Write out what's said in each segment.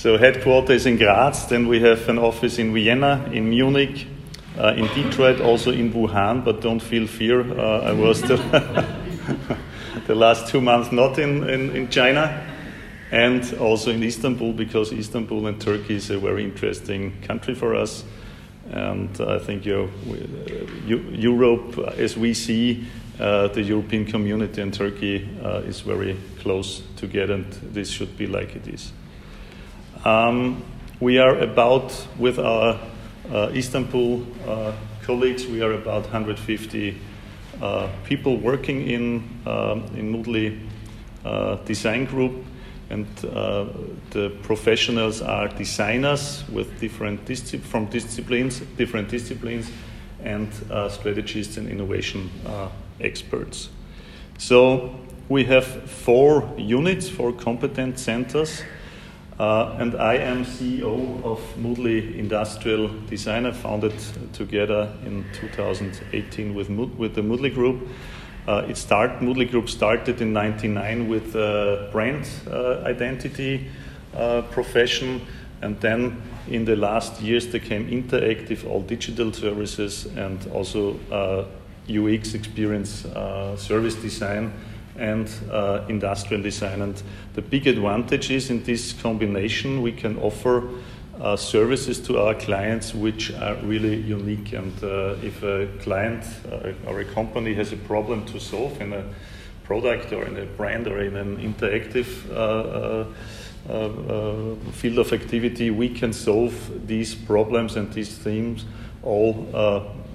So headquarters in Graz, then we have an office in Vienna, in Munich, uh, in Detroit, also in Wuhan, but don't feel fear. Uh, I was the, the, last two months not in, in, in, China, and also in Istanbul, because Istanbul and Turkey is a very interesting country for us. And I think you know, Europe, as we see, uh, the European community and Turkey uh, is very close together, and this should be like it is. Um, we are about, with our uh, Istanbul uh, colleagues, we are about 150 uh, people working in, um, in Moodley uh, Design Group. And the professionals are designers with different disci- from disciplines, different disciplines, and strategists and innovation experts. So we have four units, four competent centers. Uh, and I am CEO of Moodley Industrial Designer, founded together in 2018 with, with the Moodley Group. Uh, it start, Moodley Group started in 99 with brand uh, identity uh, profession, and then in the last years there came interactive, all digital services, and also UX uh, experience service design and uh, industrial design. And the big advantage is in this combination, we can offer uh, services to our clients which are really unique. And uh, if a client uh, or a company has a problem to solve in a product or in a brand or in an interactive uh, uh, field of activity, we can solve these problems and these themes all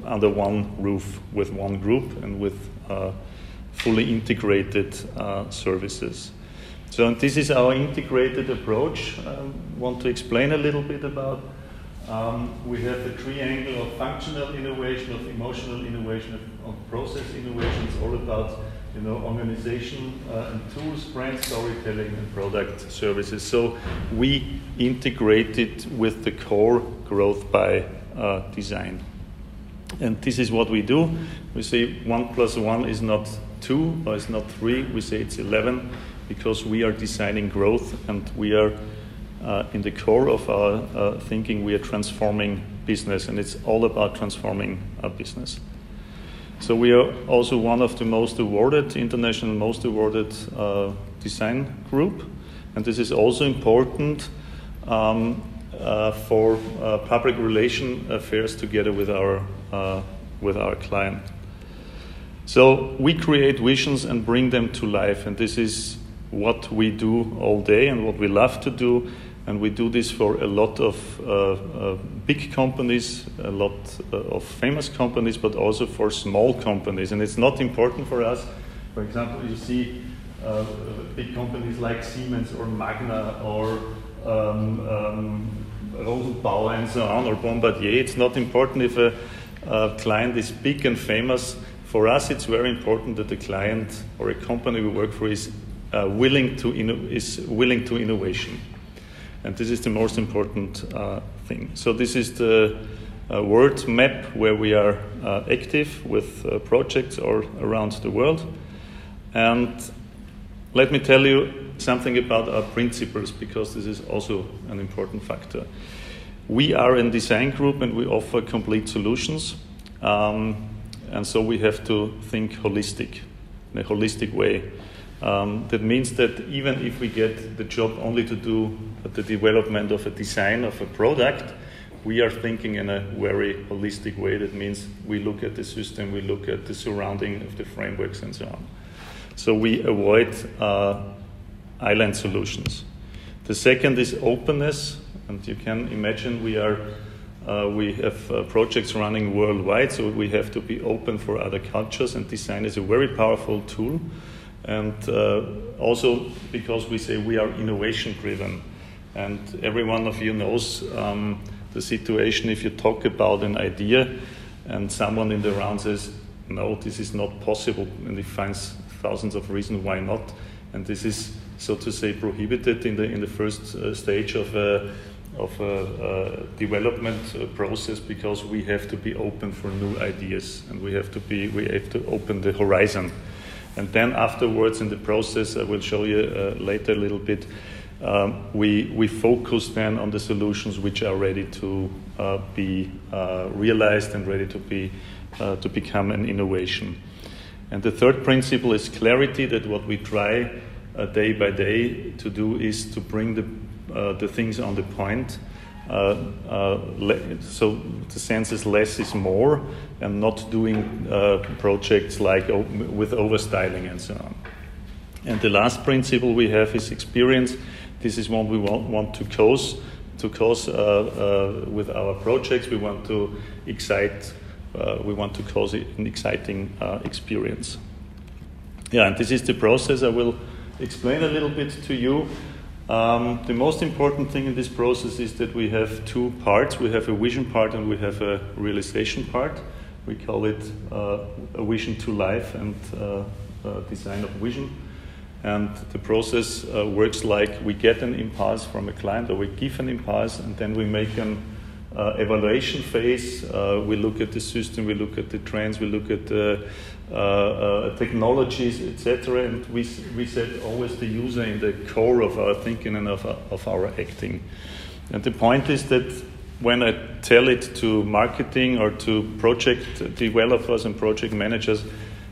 under one roof with one group and with fully integrated uh, services. So this is our integrated approach. I want to explain a little bit about. Um, we have a triangle of functional innovation, of emotional innovation, of process innovation. It's all about you know, organization uh, and tools, brand storytelling, and product services. So we integrate it with the core growth by uh, design. And this is what we do. We say one plus one is not two or it's not three, we say it's 11 because we are designing growth and we are uh, in the core of our uh, thinking, we are transforming business and it's all about transforming our business. So we are also one of the most awarded, international most awarded uh, design group. And this is also important um, uh, for uh, public relation affairs together with our, uh, with our client. So we create visions and bring them to life, and this is what we do all day and what we love to do. And we do this for a lot of uh, uh, big companies, a lot uh, of famous companies, but also for small companies. And it's not important for us. For example, you see uh, big companies like Siemens or Magna or um, um, Rosenbauer and so on, or Bombardier. It's not important if a, a client is big and famous for us, it's very important that the client or a company we work for is uh, willing to is willing to innovation, and this is the most important uh, thing. So this is the uh, world map where we are uh, active with uh, projects all around the world, and let me tell you something about our principles because this is also an important factor. We are a design group and we offer complete solutions. Um, and so we have to think holistic, in a holistic way. Um, that means that even if we get the job only to do the development of a design of a product, we are thinking in a very holistic way. That means we look at the system, we look at the surrounding of the frameworks, and so on. So we avoid uh, island solutions. The second is openness, and you can imagine we are uh, we have uh, projects running worldwide, so we have to be open for other cultures, and design is a very powerful tool. And uh, also because we say we are innovation driven, and every one of you knows um, the situation if you talk about an idea and someone in the round says, No, this is not possible, and he finds thousands of reasons why not. And this is, so to say, prohibited in the, in the first uh, stage of a of a, a development uh, process because we have to be open for new ideas and we have to be we have to open the horizon and then afterwards in the process i will show you uh, later a little bit um, we, we focus then on the solutions which are ready to uh, be uh, realized and ready to, be, uh, to become an innovation. And the third principle is clarity that what we try uh, day by day to do is to bring the, the things on the point. Uh, so the sense is less is more, and not doing projects like with overstyling and so on. And the last principle we have is experience this is what we want, want to cause to cause uh, uh, with our projects. We want to excite. Uh, we want to cause an exciting uh, experience. Yeah, and this is the process. I will explain a little bit to you. Um, the most important thing in this process is that we have two parts. We have a vision part and we have a realization part. We call it uh, a vision to life and uh, design of vision. And the process uh, works like we get an impulse from a client or we give an impulse and then we make an uh, evaluation phase. Uh, we look at the system, we look at the trends, we look at the uh, uh, technologies, etc. And we, we set always the user in the core of our thinking and of, of our acting. And the point is that when I tell it to marketing or to project developers and project managers,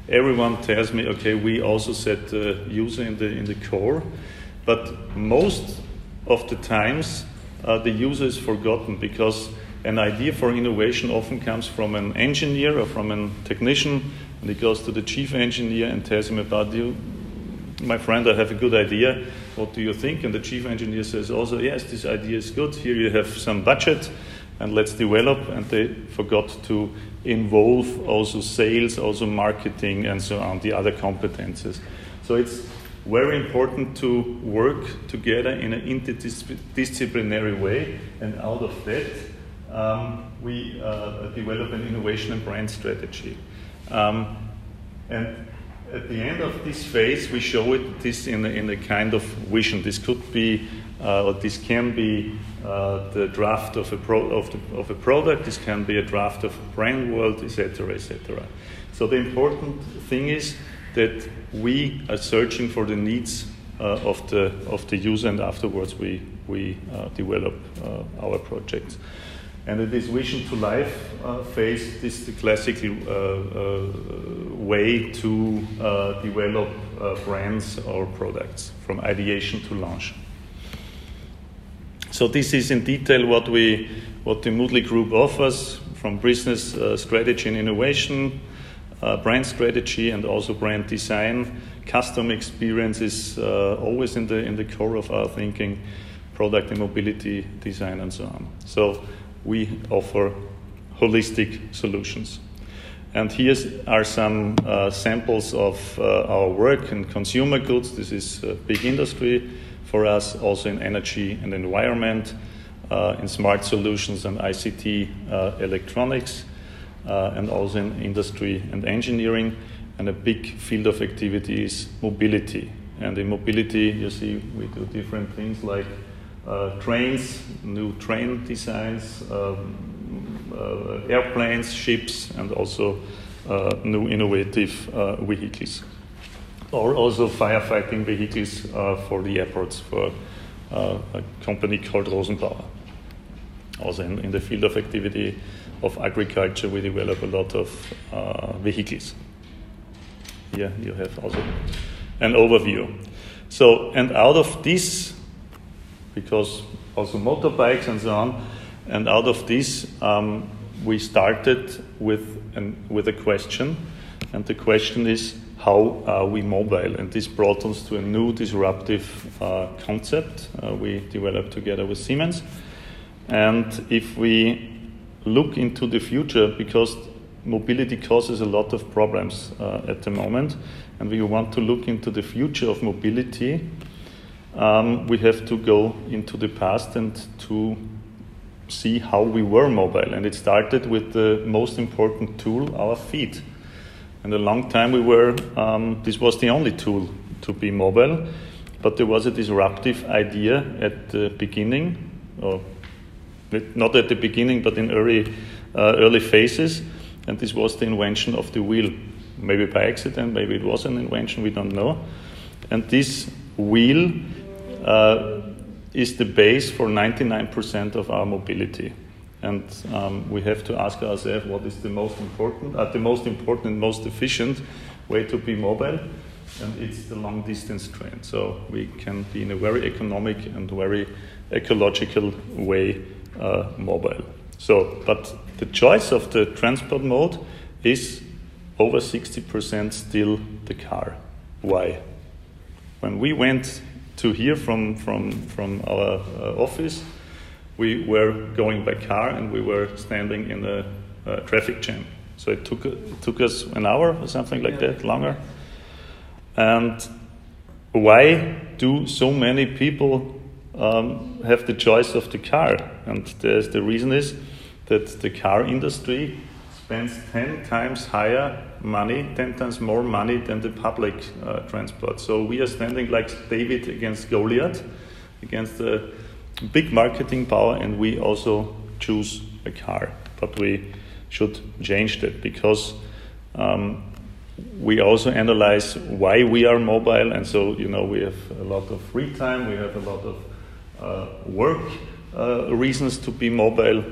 everyone tells me, okay, we also set the user in the, in the core, but most of the times uh, the user is forgotten because an idea for innovation often comes from an engineer or from a technician, and he goes to the chief engineer and tells him about you. My friend, I have a good idea. What do you think? And the chief engineer says also, yes, this idea is good. Here you have some budget, and let's develop. And they forgot to involve also sales, also marketing, and so on, the other competences. So it's very important to work together in an interdisciplinary way, and out of that, um, we uh, develop an innovation and brand strategy. Um, and at the end of this phase, we show it this in a, in a kind of vision. This could be, uh, or this can be uh, the draft of a, pro- of, the, of, a product, this can be a draft of a brand world, etc., etc. So the important thing is that we are searching for the needs uh, of, the, of the user, and afterwards we, we uh, develop uh, our projects. And in this vision to life uh, phase, this is the classical way to develop brands or products from ideation to launch. So this is in detail what we, what the Moodley Group offers from business uh, strategy and innovation, uh, brand strategy, and also brand design. Custom experience is uh, always in the in the core of our thinking, product and mobility design, and so on. So we offer holistic solutions. And here are some uh, samples of uh, our work in consumer goods. This is a big industry for us, also in energy and environment, uh, in smart solutions and ICT uh, electronics, uh, and also in industry and engineering. And a big field of activity is mobility. And in mobility, you see, we do different things like uh, trains, new train designs, um, uh, airplanes, ships, and also uh, new innovative vehicles or also firefighting vehicles uh, for the airports for uh, a company called Rosenbauer. Also, in, in, the field of activity of agriculture, we develop a lot of uh, vehicles. Here you have also an overview. So, and out of this, because also motorbikes and so on, and out of this, um, we started with, an, with a question, and the question is how are we mobile? And this brought us to a new disruptive uh, concept uh, we developed together with Siemens. And if we look into the future, because mobility causes a lot of problems uh, at the moment, and we want to look into the future of mobility, um, we have to go into the past and to see how we were mobile. And it started with the most important tool, our feet and a long time we were, um, this was the only tool to be mobile, but there was a disruptive idea at the beginning, or not at the beginning, but in early, uh, early phases, and this was the invention of the wheel. Maybe by accident, maybe it was an invention, we don't know. And this wheel is the base for 99% of our mobility. And um, we have to ask ourselves what is the most important, uh, the most important and most efficient way to be mobile, and it's the long distance train. So we can be in a very economic and very ecological way uh, mobile. So, but the choice of the transport mode is over 60% still the car. Why? When we went to here from, from, from our uh, office, we were going by car and we were standing in a, a traffic jam. So it took, it took us an hour or something like yeah. that, longer. And why do so many people um, have the choice of the car? And the reason is that the car industry spends 10 times higher money, 10 times more money than the public uh, transport. So we are standing like David against Goliath, against the big marketing power, and we also choose a car. But we should change that because um, we also analyze why we are mobile, and so you know we have a lot of free time, we have a lot of uh, work uh, reasons to be mobile,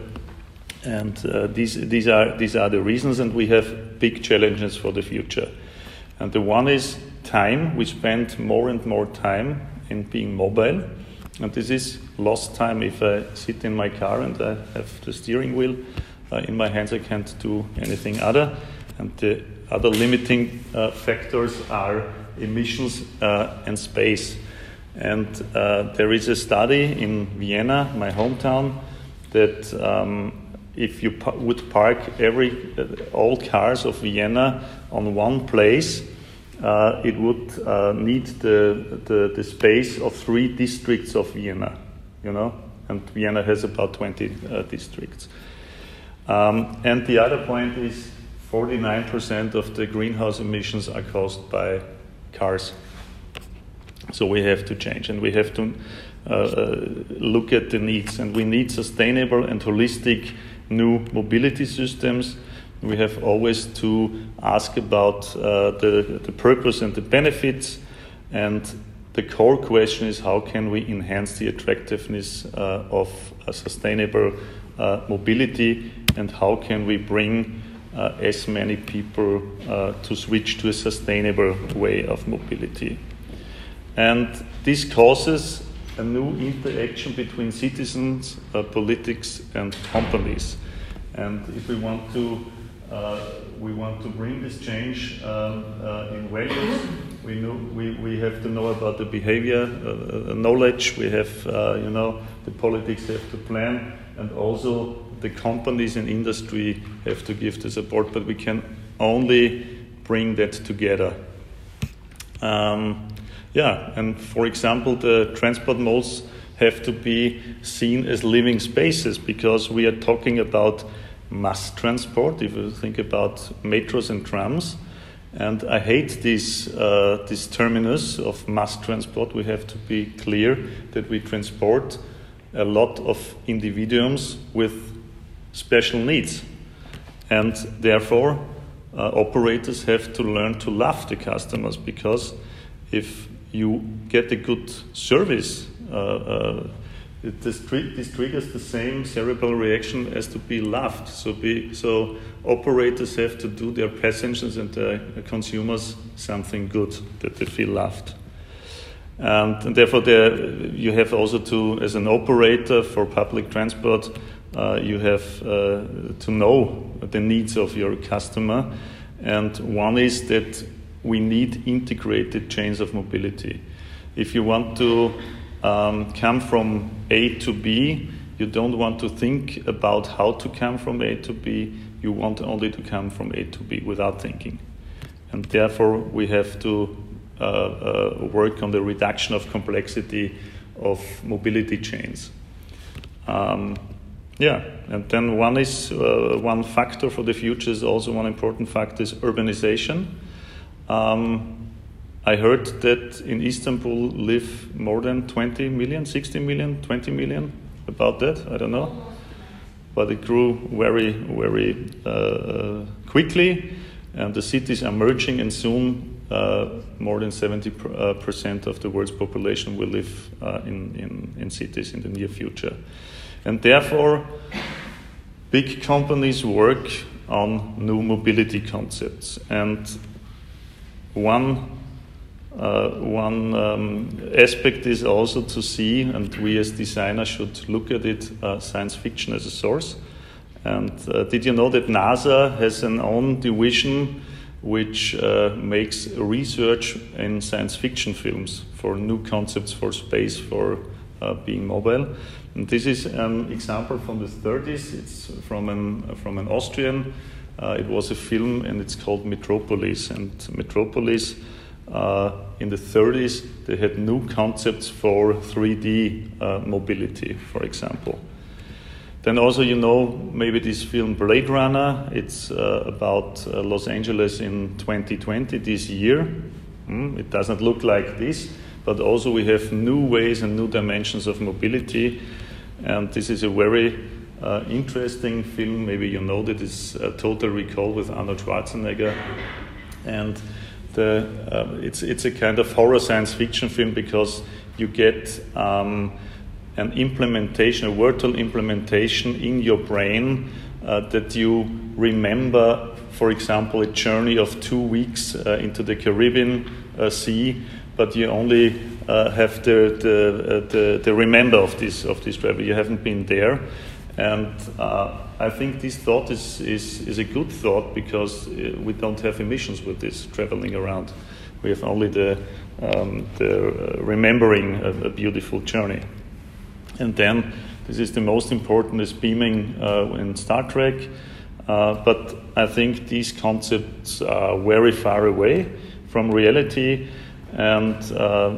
and uh, these these are these are the reasons, and we have big challenges for the future. And the one is time. We spend more and more time in being mobile, and this is lost time. If I sit in my car and I have the steering wheel uh, in my hands, I can't do anything other. And the other limiting uh, factors are emissions uh, and space. And uh, there is a study in Vienna, my hometown, that um, if you would park every uh, all cars of Vienna on one place, uh, it would uh, need the, the, the space of three districts of Vienna, you know, and Vienna has about 20 uh, districts. Um, and the other point is 49% of the greenhouse emissions are caused by cars. So we have to change and we have to uh, uh, look at the needs. And we need sustainable and holistic new mobility systems. We have always to ask about uh, the, the purpose and the benefits. And the core question is how can we enhance the attractiveness uh, of sustainable uh, mobility and how can we bring uh, as many people uh, to switch to a sustainable way of mobility. And this causes a new interaction between citizens, uh, politics, and companies. And if we want to, uh, we want to bring this change um, uh, in values. We know we, we have to know about the behavior, uh, knowledge. We have, you know, the politics have to plan, and also the companies and industry have to give the support, but we can only bring that together. Um, yeah, and for example, the transport modes have to be seen as living spaces because we are talking about mass transport. If you think about metros and trams, and I hate this uh, this terminus of mass transport. We have to be clear that we transport a lot of individuals with special needs. And therefore, uh, operators have to learn to love the customers because if you get a good service, uh, uh, this, this, triggers the same cerebral reaction as to be loved. So, be, so operators have to do their passengers and their consumers something good that they feel loved. And, and therefore, there, you have also to, as an operator for public transport, uh, you have uh, to know the needs of your customer. And one is that we need integrated chains of mobility. If you want to um, come from A to B, you don't want to think about how to come from A to B, you want only to come from A to B without thinking. And therefore, we have to uh, uh, work on the reduction of complexity of mobility chains. Um, yeah, and then one is uh, one factor for the future is also one important factor is urbanization. Um, I heard that in Istanbul live more than 20 million, 60 million, 20 million. About that, I don't know, but it grew very, very uh, quickly, and the cities are merging, and soon uh, more than 70% of the world's population will live uh, in, in, in cities in the near future. And therefore, big companies work on new mobility concepts. And one, uh, one um, aspect is also to see, and we as designers should look at it, uh, science fiction as a source. And uh, did you know that NASA has an own division which uh, makes research in science fiction films for new concepts for space, for uh, being mobile? And this is an example from the 30s. It's from an, from an Austrian. Uh, it was a film and it's called Metropolis. And Metropolis, uh, in the 30s, they had new concepts for 3D uh, mobility, for example. Then also, you know, maybe this film Blade Runner. It's uh, about uh, Los Angeles in 2020 this year. Mm, it doesn't look like this, but also we have new ways and new dimensions of mobility. And this is a very uh, interesting film. Maybe you know that is uh, Total Recall with Arnold Schwarzenegger, and the uh, it's it's a kind of horror science fiction film because you get. Um, an implementation, a virtual implementation in your brain uh, that you remember, for example, a journey of two weeks uh, into the Caribbean uh, Sea, but you only have the, the, the, the, remember of this, of this travel. You haven't been there. And uh, I think this thought is, is, is a good thought because we don't have emissions with this traveling around. We have only the, um, the remembering a, a beautiful journey. And then this is the most important is beaming uh, in Star Trek. Uh, but I think these concepts are very far away from reality, and uh,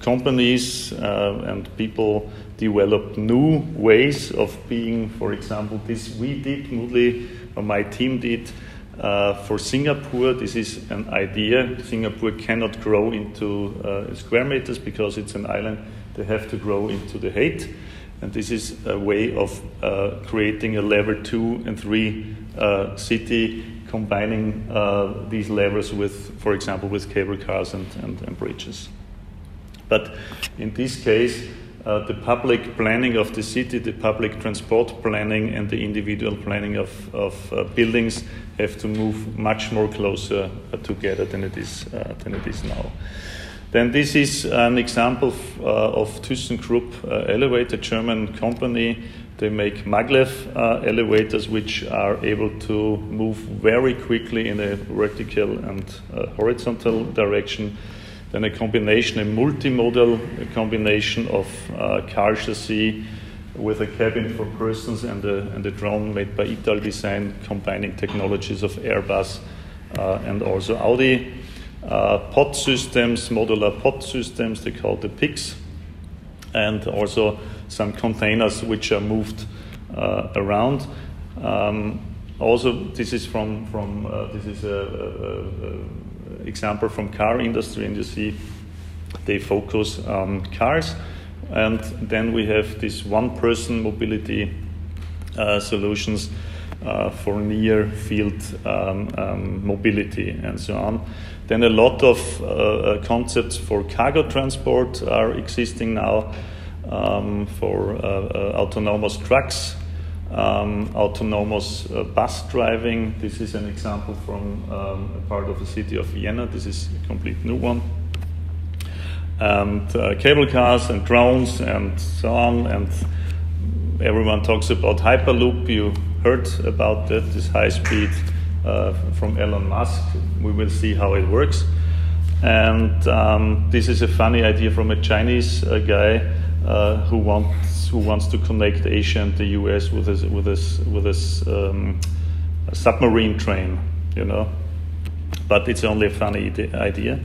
companies uh, and people develop new ways of being. For example, this we did, Moodley, or my team did. Uh, for Singapore, this is an idea. Singapore cannot grow into uh, square meters because it's an island they have to grow into the height. And this is a way of uh, creating a level two and three uh, city, combining uh, these levels with, for example, with cable cars and, and, and bridges. But in this case, uh, the public planning of the city, the public transport planning, and the individual planning of, of uh, buildings have to move much more closer uh, together than it is, uh, than it is now. Then this is an example uh, of ThyssenKrupp uh, Elevator, German company. They make maglev elevators which are able to move very quickly in a vertical and horizontal direction. Then a combination, a multimodal combination of uh, car chassis with a cabin for persons and a, and a drone made by Italdesign, combining technologies of Airbus uh, and also Audi uh, pod systems, modular pod systems, they call the PICs, and also some containers which are moved uh, around. Um, also, this is from, from uh, this is a, example from car industry, and you see they focus on cars. And then we have this one-person mobility uh, solutions uh, for near field um, um, mobility and so on. Then a lot of uh, uh, concepts for cargo transport are existing now um, for uh, uh autonomous trucks, um, autonomous uh, bus driving. This is an example from um, a part of the city of Vienna. This is a complete new one. And uh, cable cars and drones and so on. And everyone talks about Hyperloop. You heard about that, this high speed uh, from Elon Musk. We will see how it works. And um, this is a funny idea from a Chinese uh, guy uh, who wants who wants to connect Asia and the U.S. with this with this with this um, submarine train, you know. But it's only a funny idea.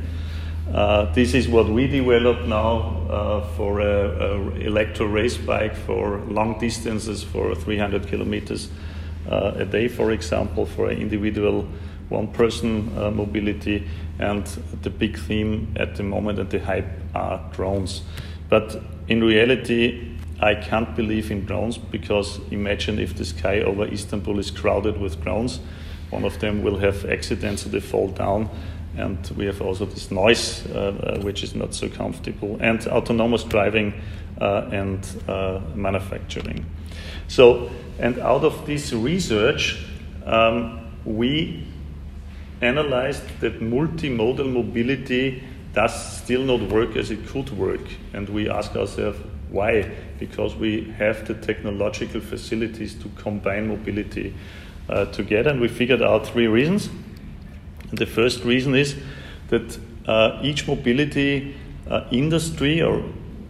Uh, this is what we develop now uh, for an electro race bike for long distances for 300 kilometers uh, a day, for example, for individual one person uh, mobility. And the big theme at the moment and the hype are drones. But in reality, I can't believe in drones because imagine if the sky over Istanbul is crowded with drones. One of them will have accidents, so they fall down, and we have also this noise, uh, uh, which is not so comfortable, and autonomous driving uh, and uh, manufacturing. So, and out of this research, um, we analyzed that multimodal mobility does still not work as it could work, and we ask ourselves why? Because we have the technological facilities to combine mobility uh, together, and we figured out three reasons. And The first reason is that uh, each mobility uh, industry or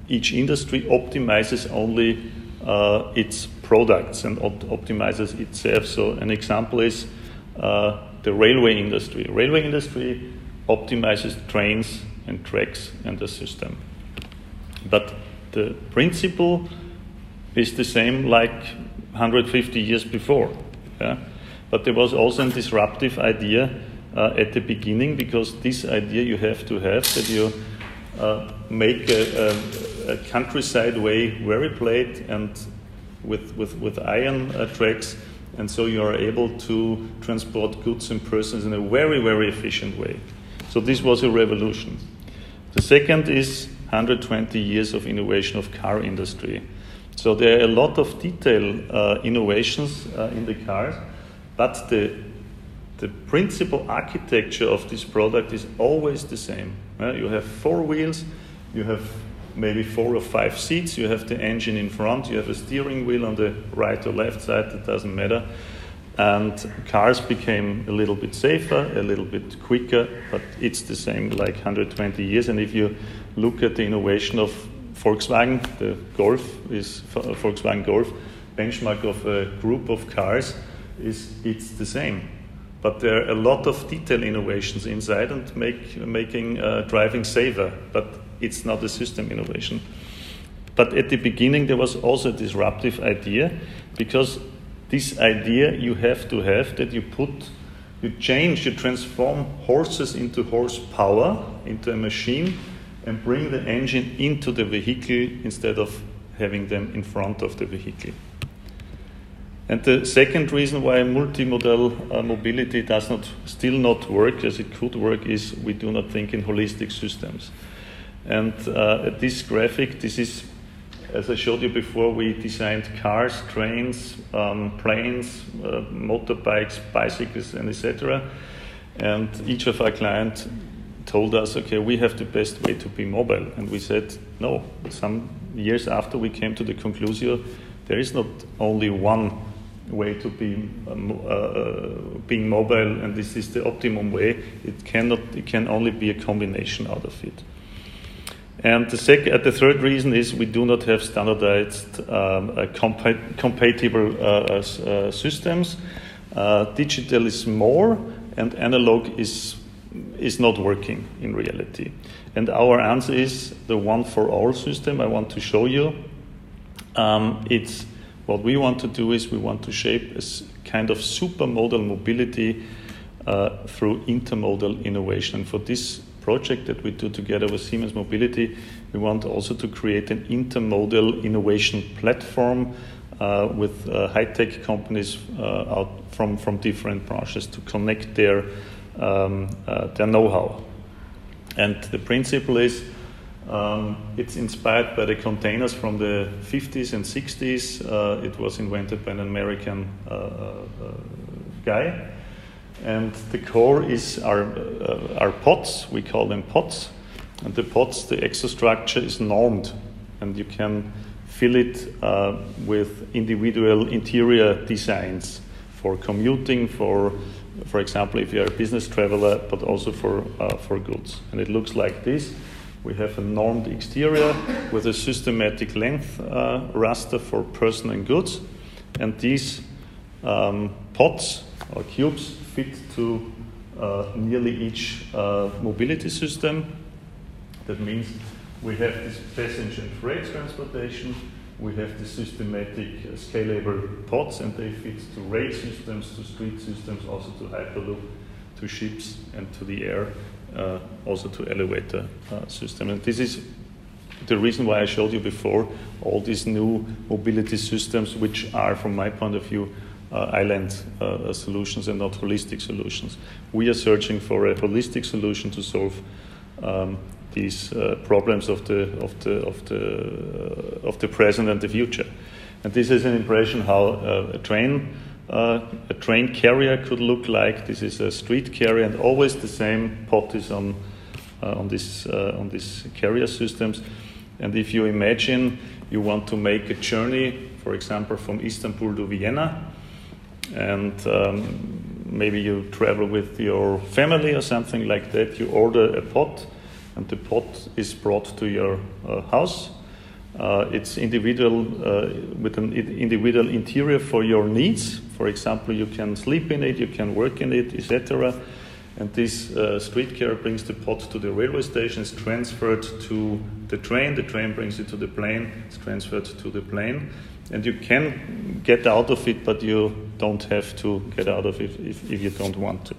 each industry optimizes only uh, its products and op- optimizes itself. So an example is uh, the railway industry. Railway industry optimizes trains and tracks and the system. But the principle is the same like 150 years before. Yeah? But there was also a disruptive idea uh, at the beginning because this idea you have to have that you uh, make a, a, a, countryside way very plate and with, with, with iron uh, tracks, and so you are able to transport goods and persons in a very, very efficient way. So this was a revolution. The second is 120 years of innovation of car industry. So there are a lot of detail uh, innovations uh, in the cars, but the the principal architecture of this product is always the same. Uh, you have four wheels, you have maybe four or five seats, you have the engine in front, you have a steering wheel on the right or left side, it doesn't matter. And cars became a little bit safer, a little bit quicker, but it's the same like 120 years. And if you look at the innovation of Volkswagen, the Golf is Volkswagen Golf, benchmark of a group of cars, is it's the same but there are a lot of detail innovations inside and make, making uh, driving safer, but it's not a system innovation. But at the beginning, there was also a disruptive idea because this idea you have to have that you put, you change, you transform horses into horsepower, into a machine, and bring the engine into the vehicle instead of having them in front of the vehicle. And the second reason why multimodal uh, mobility does not still not work as it could work is we do not think in holistic systems. And uh, this graphic, this is, as I showed you before, we designed cars, trains, um, planes, uh, motorbikes, bicycles, and etc. And each of our clients told us, okay, we have the best way to be mobile. And we said, no. Some years after, we came to the conclusion there is not only one way to be um, uh, uh, being mobile, and this is the optimum way. It cannot. It can only be a combination out of it. And the uh, the third reason is we do not have standardized um, uh, compa- compatible uh, uh, systems. digital is more, and analog is is not working in reality. And our answer is the one for all system. I want to show you. Um, it's what we want to do is we want to shape a kind of supermodal mobility uh, through intermodal innovation. For this project that we do together with Siemens Mobility, we want also to create an intermodal innovation platform uh, with uh, high tech companies uh, out from, from different branches to connect their, um, uh, their know how. And the principle is um, it's inspired by the containers from the 50s and 60s. Uh, it was invented by an American uh, guy. And the core is our, uh, our pots, we call them pots. And the pots, the exostructure is normed, and you can fill it uh, with individual interior designs for commuting, for for example, if you're a business traveler, but also for, uh, for goods. And it looks like this. We have a normed exterior with a systematic length uh, raster for person and goods. And these um, pots or cubes fit to uh, nearly each uh, mobility system. That means we have this passenger and freight transportation, we have the systematic uh, scalable pods, and they fit to rail systems, to street systems, also to Hyperloop, to ships, and to the air uh, also to elevator uh, system. And this is the reason why I showed you before all these new mobility systems, which are, from my point of view, island uh, solutions and not holistic solutions. We are searching for a holistic solution to solve um, these uh, problems of the of the of the uh, of the present and the future. And this is an impression how uh, a train uh, a train carrier could look like. This is a street carrier, and always the same pot is on on this on these carrier systems. And if you imagine you want to make a journey, for example, from Istanbul to Vienna, and um, maybe you travel with your family or something like that, you order a pot, and the pot is brought to your uh, house. Uh, it's individual uh, with an individual interior for your needs. For example, you can sleep in it, you can work in it, etc. And this uh, street carrier brings the pot to the railway station, it's transferred to the train, the train brings it to the plane, it's transferred to the plane. And you can get out of it, but you don't have to get out of it if, if you don't want to.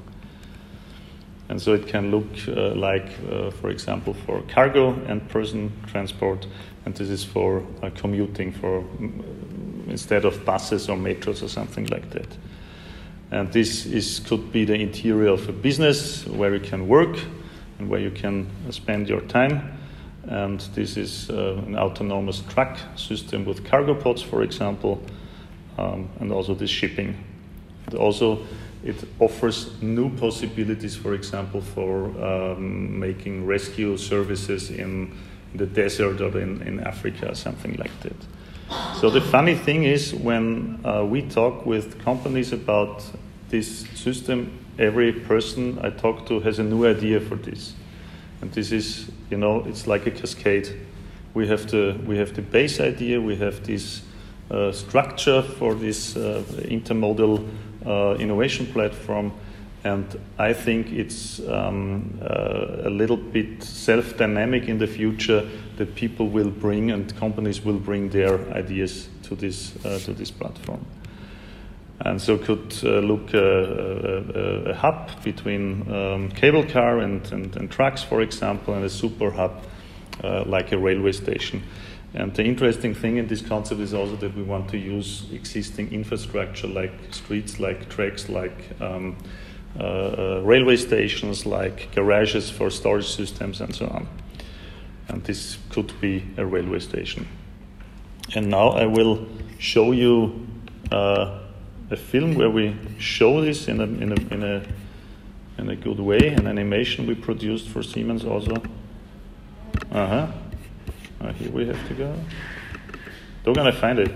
And so it can look uh, like, uh, for example, for cargo and person transport, and this is for uh, commuting, for mm, instead of buses or metros or something like that. And this is, could be the interior of a business where you can work and where you can spend your time. And this is uh, an autonomous truck system with cargo pods, for example, um, and also this shipping. And also, it offers new possibilities, for example, for um, making rescue services in the desert or in, in Africa, something like that. So the funny thing is when uh, we talk with companies about this system, every person I talk to has a new idea for this. And this is, you know, it's like a cascade. We have the, we have the base idea, we have this uh, structure for this uh, intermodal uh, innovation platform, and I think it's um, uh, a little bit self dynamic in the future that people will bring and companies will bring their ideas to this, uh, to this platform. And so could uh, look uh, a, a, hub between um, cable car and, and, and, trucks, for example, and a super hub uh, like a railway station. And the interesting thing in this concept is also that we want to use existing infrastructure like streets, like tracks, like um, uh, uh, railway stations, like garages for storage systems, and so on and this could be a railway station. And now I will show you uh, a film where we show this in a, in a, in a, in a good way, an animation we produced for Siemens also. Uh-huh. Uh, here we have to go. They're gonna find it.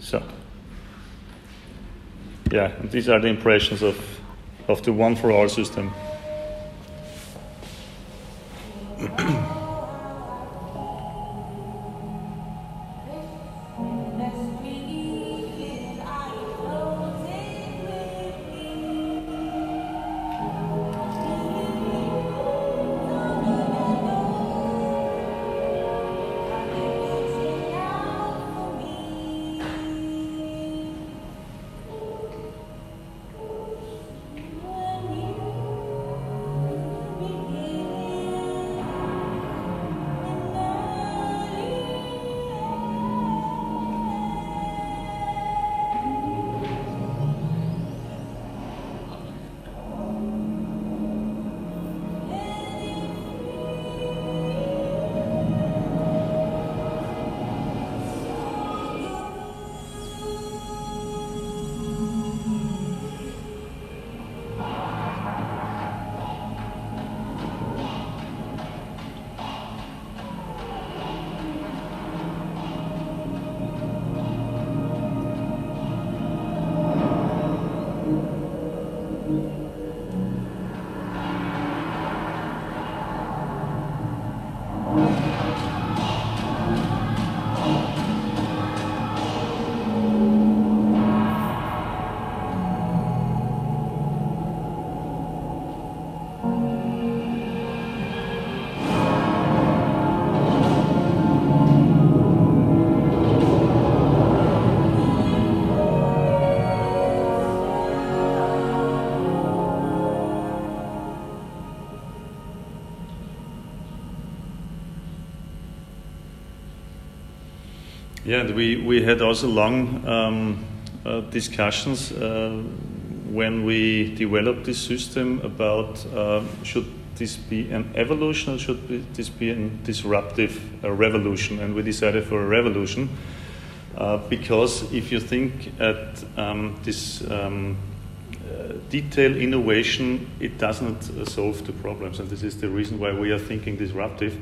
So, yeah, these are the impressions of, of the one for all system. Yeah, and we, we had also long um, uh, discussions uh, when we developed this system about uh, should this be an evolution or should this be a disruptive revolution? And we decided for a revolution uh, because if you think at um, this um, uh, detailed innovation, it doesn't uh, solve the problems, and this is the reason why we are thinking disruptive.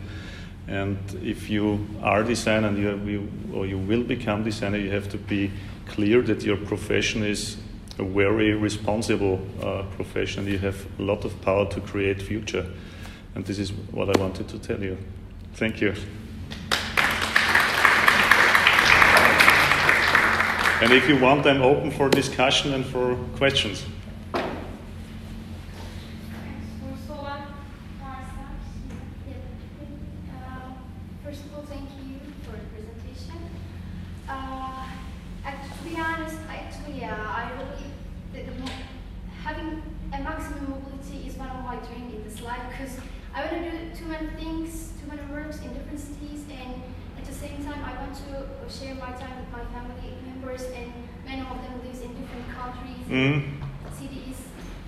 And if you are designer and you, you, or you will become designer, you have to be clear that your profession is a very responsible uh, profession. You have a lot of power to create future. And this is what I wanted to tell you. Thank you. And if you want, I'm open for discussion and for questions. mm. cities.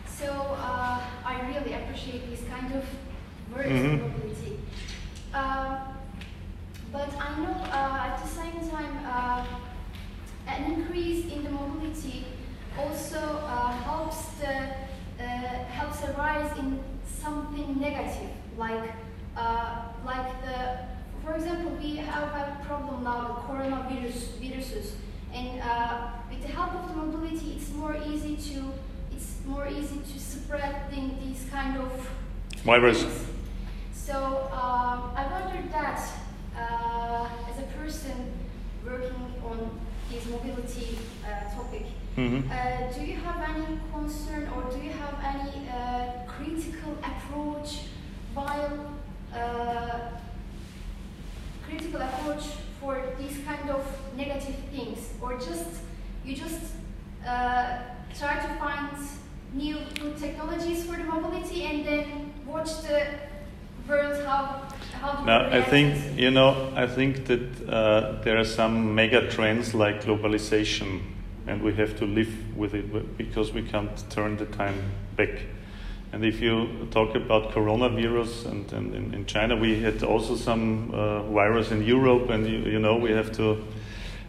So uh, I really appreciate this kind of words mm-hmm. mobility. Uh, but I know uh, at the same time uh, an increase in the mobility also uh, helps the helps arise in something negative, like like the for example, we have a problem now, the coronavirus viruses, and uh, with the help of the mobility, it's more easy to it's more easy to spread these kind of virus. So uh, I wondered that uh, as a person working on this mobility uh, topic, mm-hmm. Uh, do you have any concern or do you have any uh, critical approach while critical approach for these kind of negative things, or just you just uh, try to find new good technologies for the mobility and then watch the world how I think you know I think that uh, there are some mega trends like globalization, and we have to live with it because we can't turn the time back. And if you talk about coronavirus, and, and in, in, China we had also some uh, virus in Europe, and you, you, know we have to.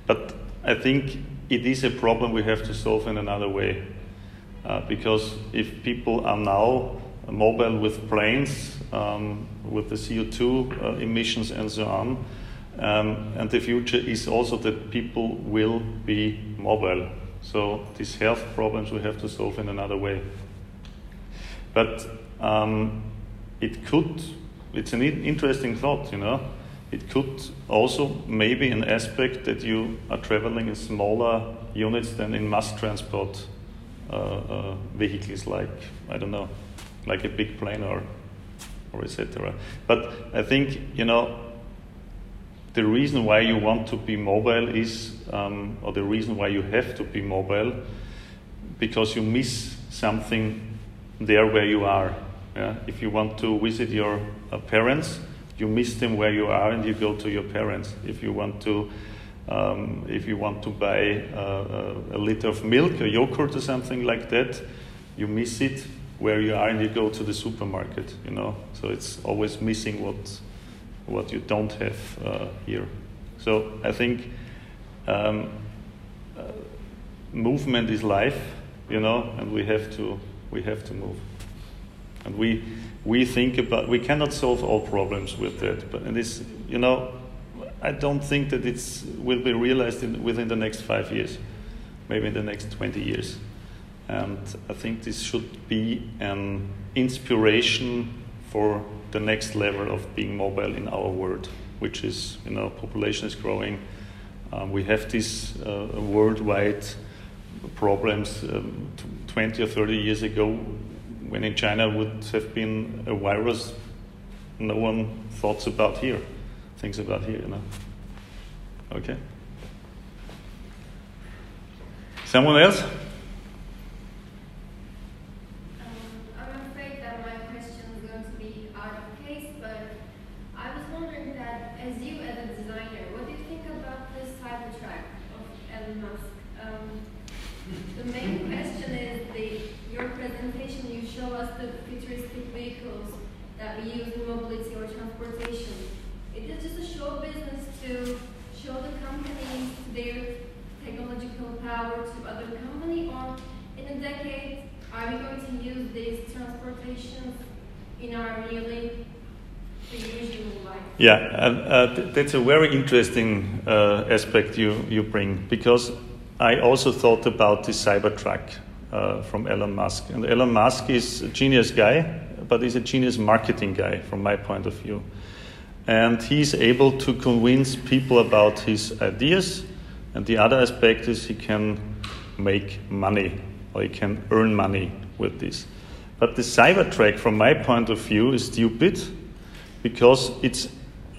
But I think it is a problem we have to solve in another way, uh, because if people are now mobile with planes, um, with the CO2 uh, emissions and so on, um, and the future is also that people will be mobile. So these health problems we have to solve in another way. But um, it could, it's an interesting thought, you know. It could also maybe an aspect that you are traveling in smaller units than in mass transport uh, uh, vehicles, like, I don't know, like a big plane or, or etc. But I think, you know, the reason why you want to be mobile is, um, or the reason why you have to be mobile, because you miss something there where you are. Yeah? If you want to visit your uh, parents, you miss them where you are and you go to your parents. If you want to, um, if you want to buy uh, a liter of milk, a yogurt or something like that, you miss it where you are and you go to the supermarket. You know, so it's always missing what what you don't have uh, here. So I think um, uh, movement is life, you know, and we have to we have to move. And we, we think about, we cannot solve all problems with that. But and this, you know, I don't think that it will be realized in, within the next five years, maybe in the next 20 years. And I think this should be an inspiration for the next level of being mobile in our world, which is, you know, population is growing. Um, we have these uh, worldwide problems um, 20 or 30 years ago, when in China would have been a virus, no one thoughts about here, thinks about here, you know. Okay. Someone else? as you as a designer, what do you think about this type transportation in our daily usual life? Yeah, uh, th- that's a very interesting uh, aspect you, you bring because I also thought about the Cybertruck uh, from Elon Musk. And Elon Musk is a genius guy, but he's a genius marketing guy from my point of view. And he's able to convince people about his ideas. And the other aspect is he can make money or he can earn money with this. But the Cybertruck, from my point of view, is stupid because it's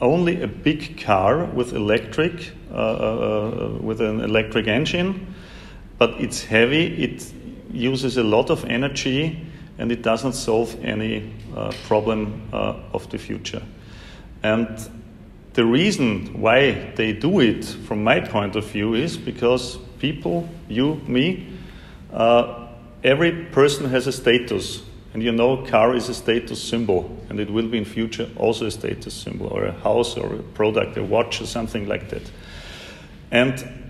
only a big car with electric, uh, uh, uh, with an electric engine, but it's heavy. It uses a lot of energy, and it doesn't solve any problem of the future. And the reason why they do it, from my point of view, is because people, you, me, uh, every person has a status. And you know, car is a status symbol, and it will be in future also a status symbol, or a house, or a product, a watch, or something like that. And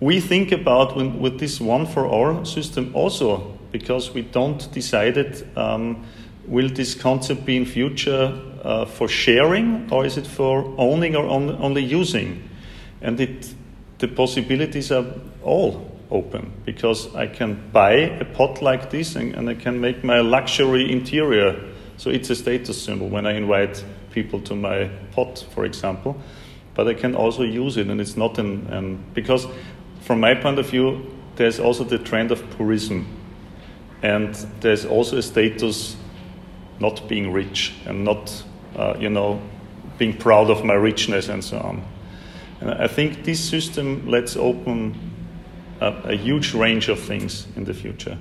we think about when, with this one for all system also because we don't decided um, will this concept be in future uh, for sharing or is it for owning or on, only using? And it, the possibilities are all open because I can buy a pot like this and, and I can make my luxury interior. So it's a status symbol when I invite people to my pot, for example. But I can also use it, and it's not an, an because from my point of view, there's also the trend of purism, and there's also a status not being rich and not, uh, you know, being proud of my richness and so on. And I think this system lets open a, a, huge range of things in the future.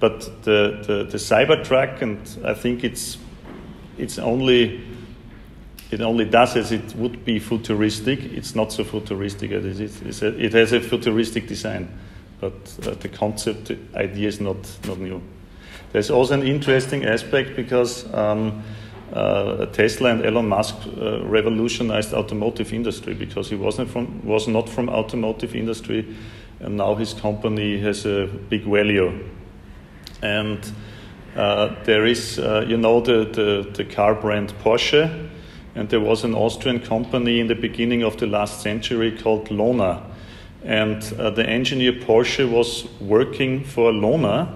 But the, the, the Cybertruck, and I think it's, it's only, it only does as it would be futuristic. It's not so futuristic as it is. A, it has a futuristic design, but uh, the concept, the idea is not, not new. There's also an interesting aspect because um, uh, Tesla and Elon Musk uh, revolutionized automotive industry because he wasn't from, was not from automotive industry and now his company has a big value. And uh, there is, uh, you know, the, the, the, car brand Porsche, and there was an Austrian company in the beginning of the last century called Lohner. And uh, the engineer Porsche was working for Lohner,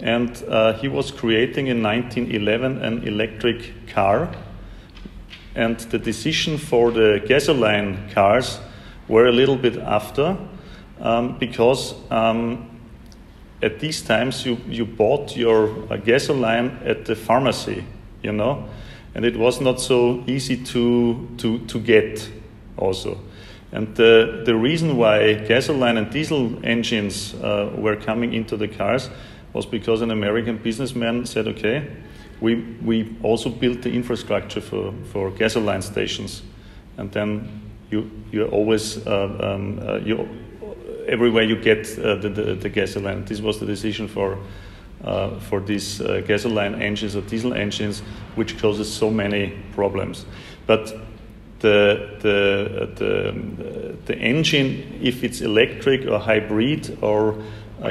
and uh, he was creating in 1911 an electric car. And the decision for the gasoline cars were a little bit after um, because um, at these times you, you bought your uh, gasoline at the pharmacy, you know, and it was not so easy to, to, to get also. And the, the reason why gasoline and diesel engines uh, were coming into the cars was because an American businessman said, okay, we, we also built the infrastructure for, for gasoline stations. And then you, you're always, uh, um, uh, you, everywhere you get uh, the, the, the, gasoline. This was the decision for, uh, for these uh, gasoline engines or diesel engines, which causes so many problems. But the, the, the, the engine, if it's electric or hybrid or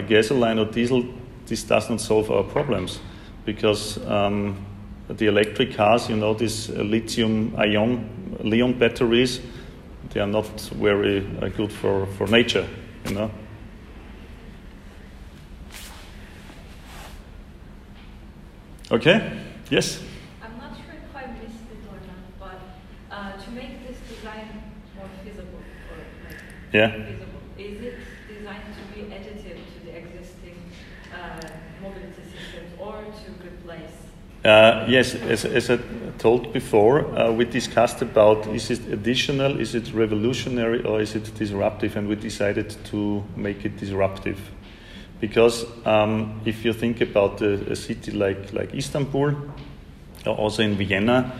gasoline or diesel, this does not solve our problems because um, the electric cars, you know, these lithium ion, Leon batteries, they are not very good for, for nature know. Okay? Yes? I'm not sure if I missed it or not, but uh, to make this design more feasible or like yeah. feasible, is it designed to be additive to the existing uh, mobility systems or to replace? Uh, yes, as, as, I told before, uh, we discussed about is it additional, is it revolutionary, or is it disruptive, and we decided to make it disruptive. Because um, if you think about a, a, city like, like Istanbul, or also in Vienna,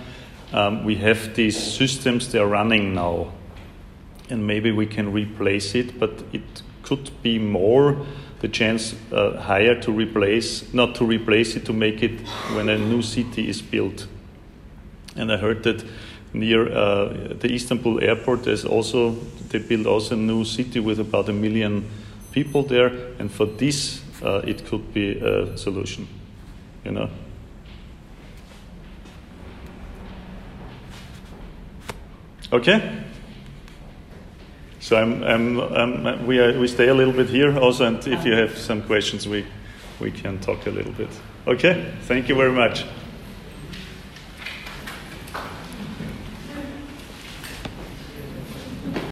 um, we have these systems they are running now, and maybe we can replace it, but it could be more the chance uh, higher to replace, not to replace it, to make it when a new city is built. And I heard that near uh, the Istanbul airport, there's also they build also a new city with about a million people there, and for this uh, it could be a solution, you know. Okay. So I'm, I'm, I'm, we, are, we stay a little bit here also, and if you have some questions, we, we can talk a little bit. Okay, thank you very much.